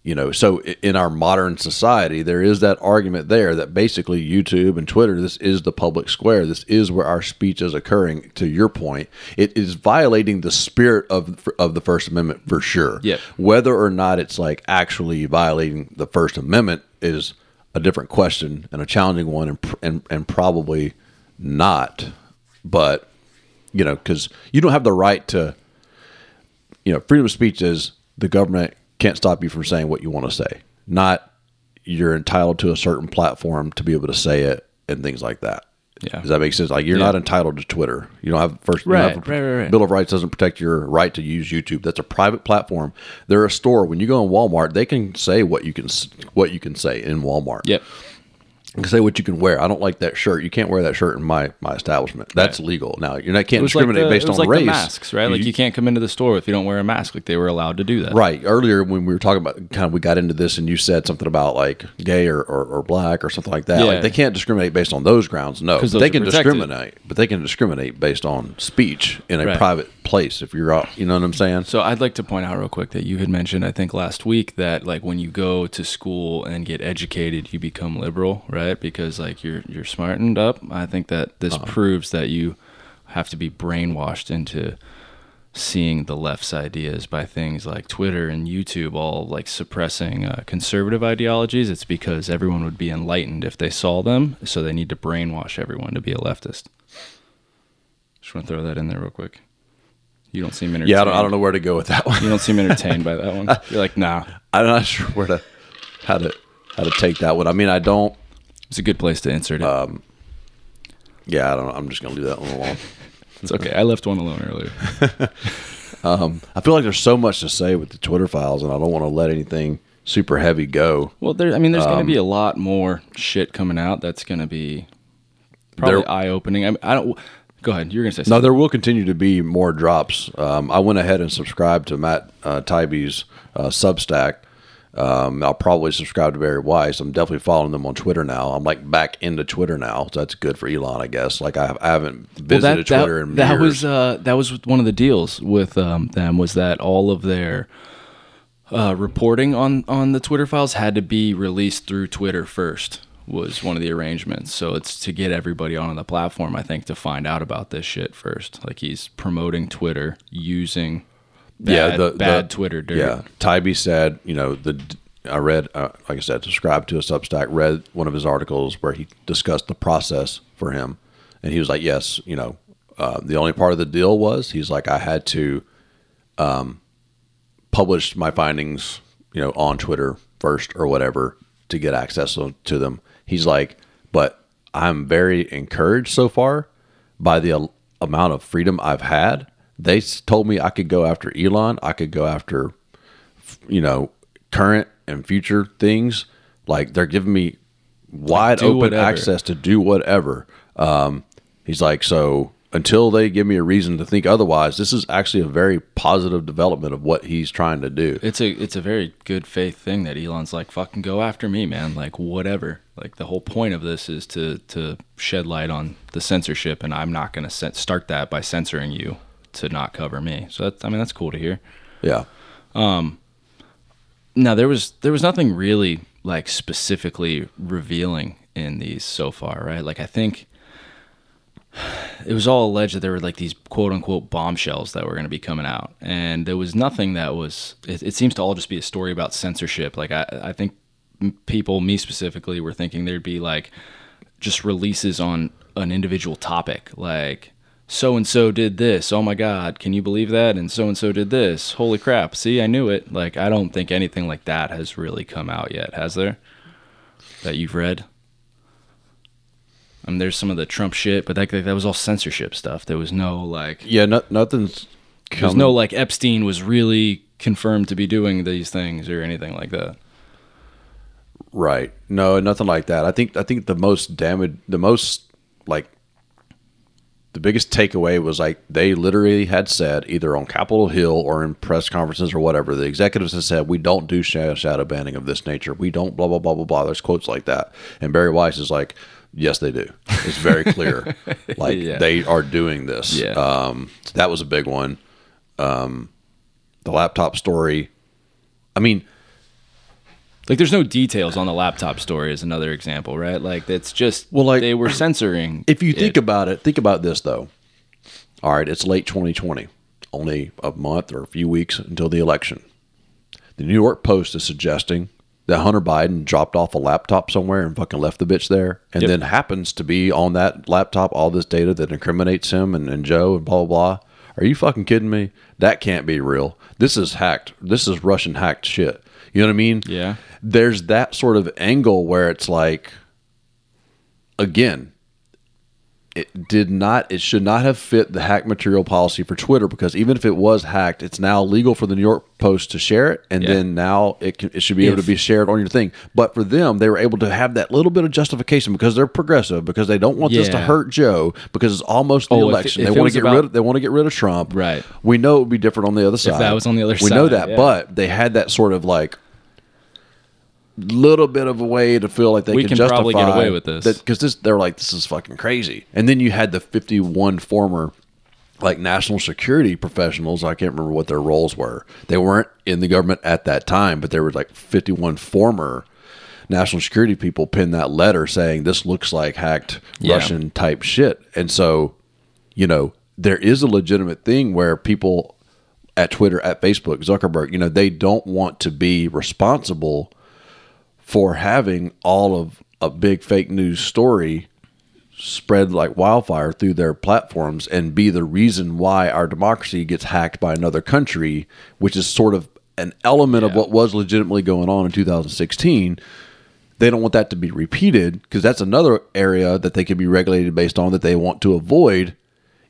you know, so in our modern society, there is that argument there that basically YouTube and Twitter, this is the public square. This is where our speech is occurring. To your point, it is violating the spirit of of the First Amendment for sure. yeah Whether or not it's like actually violating the First Amendment is a different question and a challenging one, and and, and probably not. But you know, because you don't have the right to, you know, freedom of speech is the government can't stop you from saying what you want to say. Not you're entitled to a certain platform to be able to say it and things like that. Yeah. Does that make sense? Like you're Yeah. not entitled to Twitter. You don't have first. Right, have a- right, right, right. Bill of Rights doesn't protect your right to use YouTube. That's a private platform. They're a store. When you go in Walmart, they can say what you can what you can say in Walmart. Yep. They can say what you can wear. I don't like that shirt. You can't wear that shirt in my my establishment. That's legal. Now you're can't was like discriminate the, based it was on like race. the masks, right? Like you can't come into the store if you don't wear a mask. Like they were allowed to do that. Right. Earlier, when we were talking about kind of, we got into this, and you said something about like gay or, or, or black or something like that. Yeah. Like they can't discriminate based on those grounds. No, those they can protected. discriminate, but they can discriminate based on speech in a Right. private place. If you're out, you know what I'm saying? So I'd like to point out real quick that you had mentioned, I think last week, that like when you go to school and get educated, you become liberal, right? Because like you're you're smartened up. I think that this Uh-huh. proves that you have to be brainwashed into seeing the left's ideas by things like Twitter and YouTube, all like suppressing uh, conservative ideologies. It's because everyone would be enlightened if they saw them, so they need to brainwash everyone to be a leftist. Just want to throw that in there real quick. You don't seem entertained. Yeah, I don't, I don't know where to go with that one. You don't seem entertained by that one. You're like, nah, I'm not sure where to how to how to take that one. I mean, I don't. It's a good place to insert it. Uh, Yeah, I don't. know. I'm just gonna leave that one alone. it's okay. I left one alone earlier. I feel like there's so much to say with the Twitter files, and I don't want to let anything super heavy go. Well, there. I mean, there's going Um, to be a lot more shit coming out. That's going to be probably eye opening. I, mean, I don't. Go ahead. You're going to say No, there will continue to be more drops. Um, I went ahead and subscribed to Matt uh, Taibbi's uh, Substack. Um, I'll probably subscribe to Bari Weiss. I'm definitely following them on Twitter now. I'm like back into Twitter now, so that's good for Elon, I guess. Like I, I haven't Well, visited Twitter in that years. was uh, that was one of the deals with um, them was that all of their uh, reporting on on the Twitter files had to be released through Twitter first. Was one of the arrangements. So it's to get everybody on the platform. I think to find out about this shit first. Like he's promoting Twitter using bad, the- the- bad Twitter dirt. Yeah, Taibbi said, you know, the I read, uh, like I said, subscribed to a Substack, read one of his articles where he discussed the process for him, and he was like, yes, you know, uh, the only part of the deal was he's like, I had to um, publish my findings, you know, on Twitter first or whatever to get access to them. He's like, but I'm very encouraged so far by the amount of freedom I've had. They told me I could go after Elon, I could go after, you know, current and future things. Like they're giving me wide do open whatever. access to do whatever. Um, he's like, so until they give me a reason to think otherwise, this is actually a very positive development of what he's trying to do. It's a it's a very good faith thing that Elon's like fucking go after me, man. Like whatever. Like the whole point of this is to to shed light on the censorship, and I'm not going to start that by censoring you to not cover me. So that's I mean that's cool to hear. Yeah. Um. Now there was there was nothing really like specifically revealing in these so far, right? Like I think it was all alleged that there were like these quote unquote bombshells that were going to be coming out, and there was nothing that was. It, it, seems to all just be a story about censorship. Like I, I think people, me specifically, were thinking there'd be like just releases on an individual topic, like so and so did this. Oh my God, can you believe that? And so and so did this. Holy crap! See, I knew it. Like I don't think anything like that has really come out yet, has there? That you've read? I mean, there's some of the Trump shit, but that that was all censorship stuff. There was no like yeah, no, nothing's. There's no like Epstein was really confirmed to be doing these things or anything like that. Right. No, nothing like that. I think I think the most damage, the most like the biggest takeaway was like they literally had said either on Capitol Hill or in press conferences or whatever, the executives had said we don't do shadow banning of this nature. We don't blah blah blah blah blah. There's quotes like that, and Bari Weiss is like, Yes, they do. It's very clear. like yeah. they are doing this. Yeah. Um, that was a big one. Um, the laptop story. I mean, like there's no details on the laptop story is another example, right? Like it's just well, like they were censoring. If you it. think about it, think about this though. All right, it's late 2020, only a month or a few weeks until the election. The New York Post is suggesting that Hunter Biden dropped off a laptop somewhere and fucking left the bitch there, and yep. then happens to be on that laptop all this data that incriminates him and, and Joe and blah, blah, blah. Are you fucking kidding me? That can't be real. This is hacked. This is Russian hacked shit. You know what I mean? Yeah. There's that sort of angle where it's like, again, it did not it should not have fit the hack material policy for Twitter because even if it was hacked, it's now legal for the New York Post to share it, and yeah. then now it can, it should be if, able to be shared on your thing. But for them, they were able to have that little bit of justification because they're progressive because they don't want yeah. this to hurt Joe because it's almost the oh, election. If, if they want to get about, rid of they want to get rid of Trump. Right. We know it would be different on the other side. If that was on the other we side, we know that, yeah. but they had that sort of like little bit of a way to feel like they we can, can justify probably get away with this because this they're like this is fucking crazy. And then you had the 51 former like national security professionals. I can't remember what their roles were. They weren't in the government at that time, but there were like 51 former national security people penned that letter saying this looks like hacked yeah. Russian type shit. And so, you know, there is a legitimate thing where people at Twitter, at Facebook, Zuckerberg, you know, they don't want to be responsible for having all of a big fake news story spread like wildfire through their platforms and be the reason why our democracy gets hacked by another country, which is sort of an element yeah. of what was legitimately going on in 2016. They don't want that to be repeated because that's another area that they can be regulated based on that they want to avoid.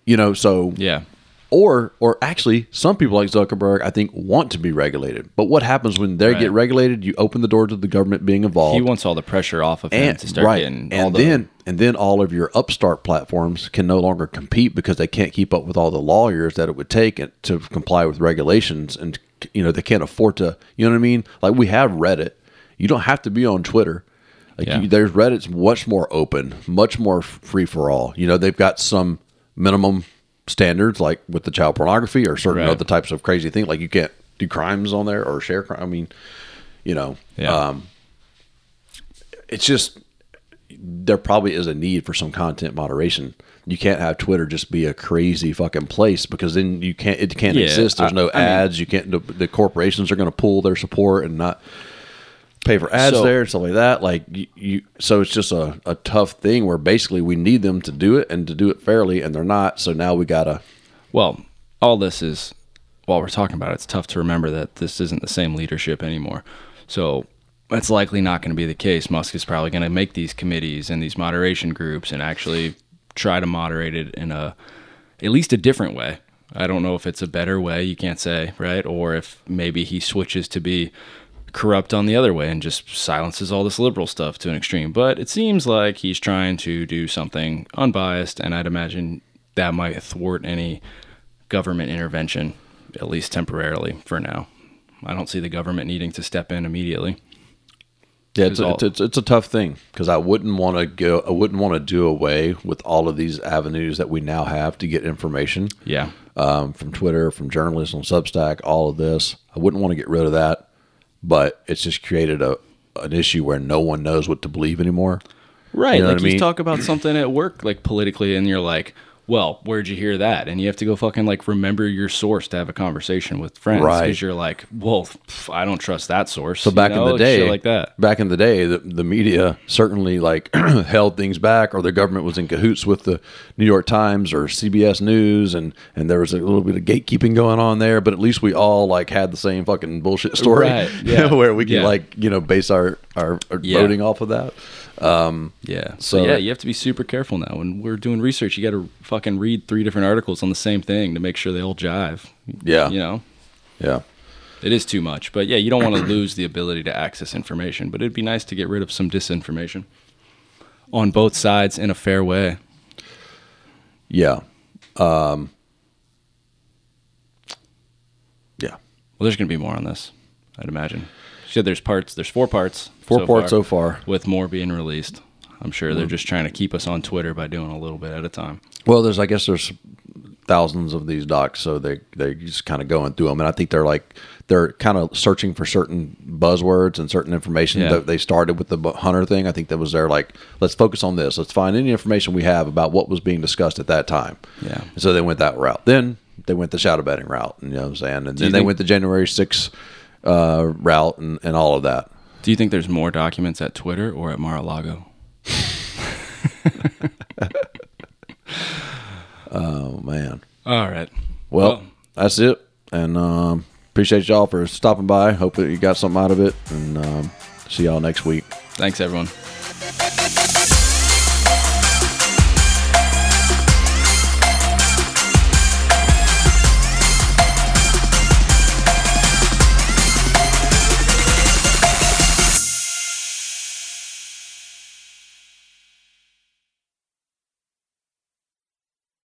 You know, so yeah, or or actually some people like Zuckerberg I think want to be regulated. But what happens when they right. get regulated? You open the door to the government being involved. He wants all the pressure off of him and, to start right. getting and then and then all of your upstart platforms can no longer compete because they can't keep up with all the lawyers that it would take to comply with regulations and you know they can't afford to you know what I mean? Like we have Reddit. You don't have to be on Twitter. Like yeah. you, there's Reddit's much more open, much more free for all. You know, they've got some minimum standards like with the child pornography or certain right. other types of crazy things like you can't do crimes on there or share crime. I mean, you know, yeah. um, it's just there probably is a need for some content moderation. You can't have Twitter just be a crazy fucking place because then you can't it can't yeah, exist. There's no I, ads. I mean, you can't. The, the corporations are going to pull their support and not pay for ads so, there and stuff like that. Like you, you, so it's just a, a tough thing where basically we need them to do it and to do it fairly, and they're not. So now we gotta. Well, all this is while we're talking about it, it's tough to remember that this isn't the same leadership anymore. So that's likely not going to be the case. Musk is probably going to make these committees and these moderation groups and actually try to moderate it in a at least a different way. I don't know if it's a better way, you can't say, right? Or if maybe he switches to be corrupt on the other way and just silences all this liberal stuff to an extreme. But it seems like he's trying to do something unbiased, and I'd imagine that might thwart any government intervention, at least temporarily for now. I don't see the government needing to step in immediately. Yeah, it's a, all- it's, it's it's a tough thing because I wouldn't want to go. I wouldn't want to do away with all of these avenues that we now have to get information Yeah. um, from Twitter, from journalism, Substack, all of this. I wouldn't want to get rid of that, but it's just created a an issue where no one knows what to believe anymore. Right. You know like I you talk about something at work, like politically, and you're like, well, where'd you hear that? And you have to go fucking like remember your source to have a conversation with friends. Right. Because you're like, well, pff, I don't trust that source. So back in the day, like that. back in the day, the, the media certainly like held things back, or the government was in cahoots with the New York Times or CBS News, and and there was a little bit of gatekeeping going on there. But at least we all like had the same fucking bullshit story, Right, yeah. where we could Yeah. like you know base our our, our Yeah. voting off of that. Yeah. So, So- yeah, you have to be super careful now. When we're doing research, you got to fucking read three different articles on the same thing to make sure they all jive. Yeah. You know, Yeah, it is too much. But yeah, you don't want to lose the ability to access information. But it'd be nice to get rid of some disinformation on both sides in a fair way. yeah, um, yeah. Well, there's going to be more on this, I'd imagine. Said there's parts. There's four parts. Four so parts far, so far. with more being released. I'm sure they're mm-hmm. just trying to keep us on Twitter by doing a little bit at a time. Well, there's I guess there's thousands of these docs, so they they just kind of going through them, and I think they're like they're kind of searching for certain buzzwords and certain information Yeah. that they started with the hunter thing. I think that was their like let's focus on this. Let's find any information we have about what was being discussed at that time. Yeah. And so they went that route. Then they went the shadow banning route. You know what I'm saying? And then they think- went the January 6th uh, route and, and all of that. Do you think there's more documents at Twitter or at Mar-a-Lago? Oh man. All right. Well, that's it. And um, appreciate y'all for stopping by. Hope that you got something out of it. And um, see y'all next week. thanks everyone.